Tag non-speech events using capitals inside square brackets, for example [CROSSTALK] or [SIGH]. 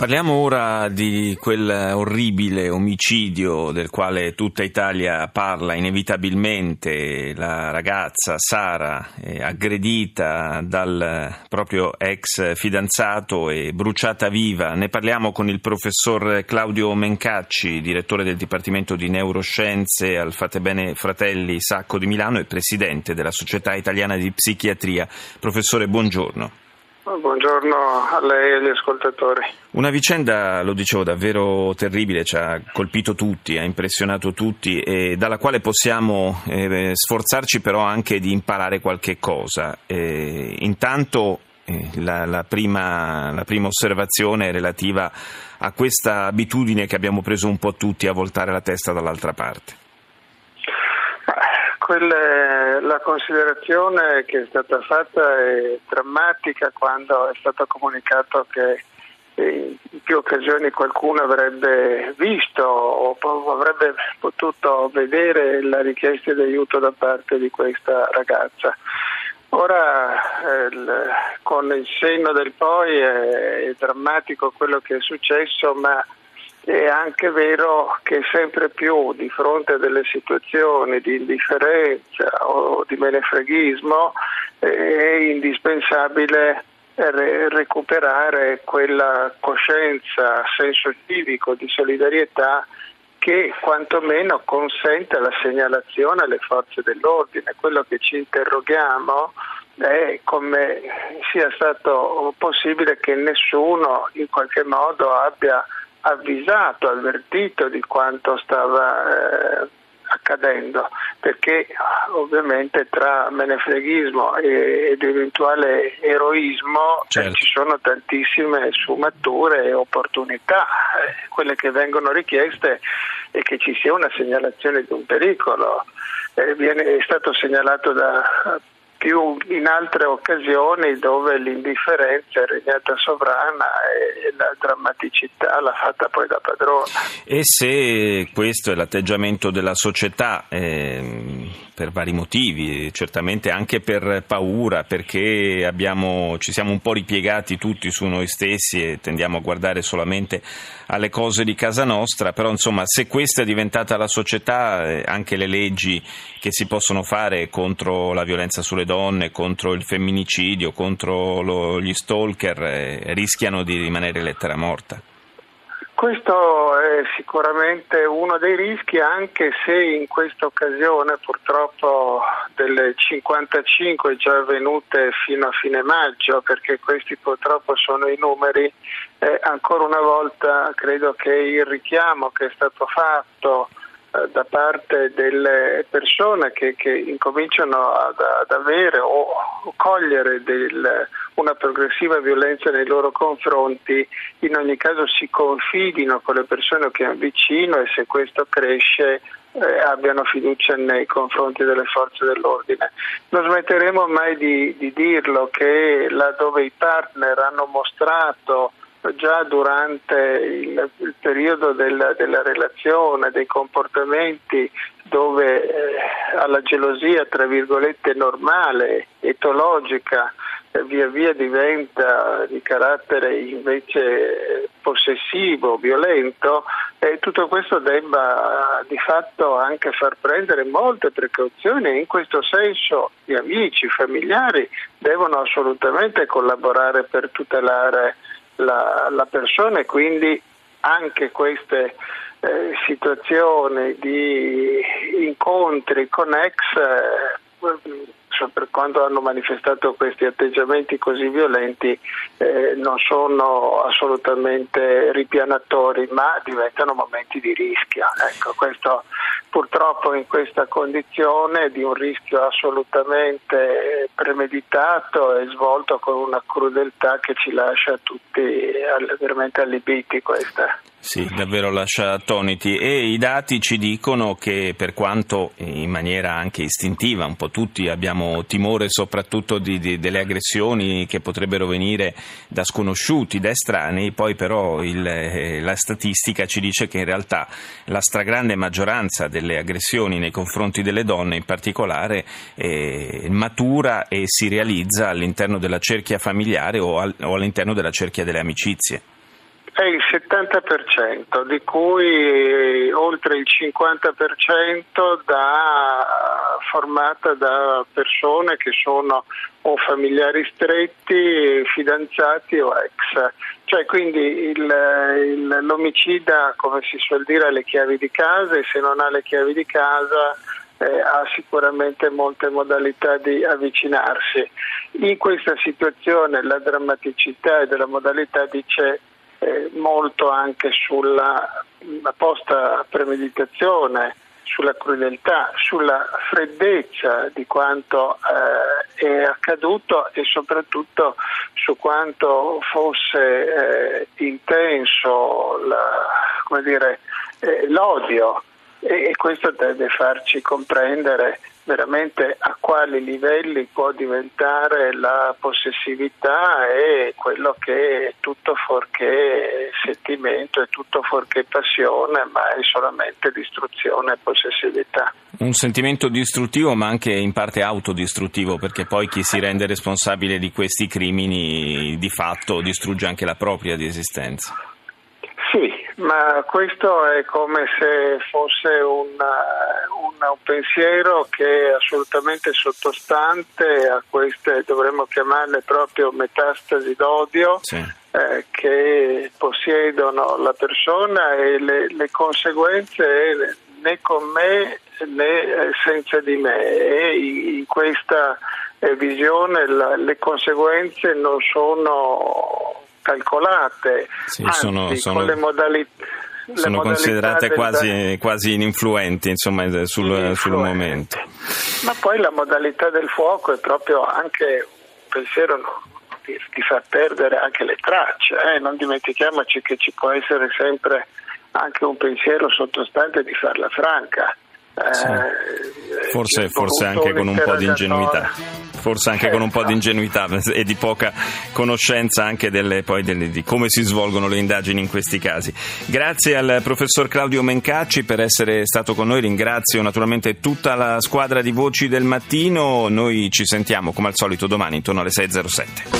Parliamo ora di quel orribile omicidio del quale tutta Italia parla inevitabilmente, la ragazza Sara aggredita dal proprio ex fidanzato e bruciata viva. Ne parliamo con il professor Claudio Mencacci, direttore del Dipartimento di Neuroscienze al Fatebene Fratelli Sacco di Milano e presidente della Società Italiana di Psichiatria. Professore, buongiorno. Buongiorno a lei e agli ascoltatori. Una vicenda, lo dicevo, davvero terribile, ci ha colpito tutti, ha impressionato tutti e dalla quale possiamo eh, sforzarci però anche di imparare qualche cosa. Eh, intanto eh, la, la, prima, la prima osservazione è relativa a questa abitudine che abbiamo preso un po' tutti a voltare la testa dall'altra parte. Quelle, la considerazione che è stata fatta è drammatica quando è stato comunicato che in più occasioni qualcuno avrebbe visto o avrebbe potuto vedere la richiesta di aiuto da parte di questa ragazza. Ora, eh, con il senno del poi, è, è drammatico quello che è successo, ma è anche vero che sempre più di fronte a delle situazioni di indifferenza o di menefreghismo è indispensabile recuperare quella coscienza, senso civico di solidarietà che quantomeno consente la segnalazione alle forze dell'ordine. Quello che ci interroghiamo è come sia stato possibile che nessuno in qualche modo abbia avvisato, avvertito di quanto stava eh, accadendo, perché ovviamente tra menefreghismo ed eventuale eroismo certo. eh, ci sono tantissime sfumature e opportunità. Eh, quelle che vengono richieste è che ci sia una segnalazione di un pericolo. Eh, viene, è stato segnalato da più in altre occasioni dove l'indifferenza è regnata sovrana e la drammaticità l'ha fatta poi da padrona. E se questo è l'atteggiamento della società, eh, per vari motivi, certamente anche per paura, perché abbiamo, ci siamo un po' ripiegati tutti su noi stessi e tendiamo a guardare solamente alle cose di casa nostra, però insomma se questa è diventata la società, eh, anche le leggi che si possono fare contro la violenza sulle donne, contro il femminicidio, contro lo, gli stalker, eh, rischiano di rimanere lettera morta. Questo è sicuramente uno dei rischi, anche se in questa occasione purtroppo delle 55 già avvenute fino a fine maggio, perché questi purtroppo sono i numeri, eh, ancora una volta credo che il richiamo che è stato fatto da parte delle persone che, che incominciano ad, ad, avere o cogliere del, una progressiva violenza nei loro confronti, in ogni caso si confidino con le persone che hanno vicino e se questo cresce eh, abbiano fiducia nei confronti delle forze dell'ordine. Non smetteremo mai di, di dirlo che laddove i partner hanno mostrato già durante il, il periodo del, della relazione, dei comportamenti dove eh, alla gelosia tra virgolette normale, etologica, eh, via via diventa di carattere invece possessivo, violento, e tutto questo debba di fatto anche far prendere molte precauzioni e in questo senso gli amici, i familiari devono assolutamente collaborare per tutelare la, la persona e quindi anche queste eh, situazioni di incontri con ex eh, per quando hanno manifestato questi atteggiamenti così violenti eh, non sono assolutamente ripianatori ma diventano momenti di rischio. Ecco, questo, purtroppo in questa condizione di un rischio assolutamente premeditato e svolto con una crudeltà che ci lascia tutti veramente allibiti questa. Sì, davvero lascia attoniti e i dati ci dicono che per quanto in maniera anche istintiva un po' tutti abbiamo timore soprattutto di, di, delle aggressioni che potrebbero venire da sconosciuti, da estranei, poi però il, eh, la statistica ci dice che in realtà la stragrande maggioranza delle aggressioni nei confronti delle donne in particolare eh, matura e si realizza all'interno della cerchia familiare o, al, o all'interno della cerchia delle amicizie. È il 70%, di cui oltre il 50% da, formata da persone che sono o familiari stretti, fidanzati o ex. Cioè quindi il, il, l'omicida, come si suol dire, ha le chiavi di casa e se non ha le chiavi di casa eh, ha sicuramente molte modalità di avvicinarsi. In questa situazione la drammaticità della modalità dice eh, molto anche sulla posta premeditazione, sulla crudeltà, sulla freddezza di quanto eh, è accaduto e soprattutto su quanto fosse eh, intenso la, dire, eh, l'odio. E questo deve farci comprendere veramente a quali livelli può diventare la possessività e quello che è tutto fuorché sentimento, è tutto fuorché passione, ma è solamente distruzione e possessività. Un sentimento distruttivo ma anche in parte autodistruttivo perché poi chi si rende responsabile di questi crimini di fatto distrugge anche la propria di esistenza. Sì, ma questo è come se fosse un, un, un, pensiero che è assolutamente sottostante a queste, dovremmo chiamarle proprio metastasi d'odio, sì. eh, che possiedono la persona e le, le conseguenze né con me né senza di me e in questa eh, visione la, le conseguenze non sono calcolate, sì, anzi, sono, sono... con le modalità sono considerate quasi, quasi, ininfluenti insomma, sul, ininfluenti. sul, momento. Ma poi la modalità del fuoco è proprio anche un pensiero di, di, far perdere anche le tracce. Eh? Non dimentichiamoci che ci può essere sempre anche un pensiero sottostante di farla franca. Sì. Eh, forse, forse anche con un po' di ingenuità forse anche con un po' di ingenuità [LAUGHS] e di poca conoscenza anche delle, delle, di come si svolgono le indagini in questi casi. Grazie al professor Claudio Mencacci per essere stato con noi, ringrazio naturalmente tutta la squadra di Voci del Mattino, noi ci sentiamo come al solito domani intorno alle 6.07.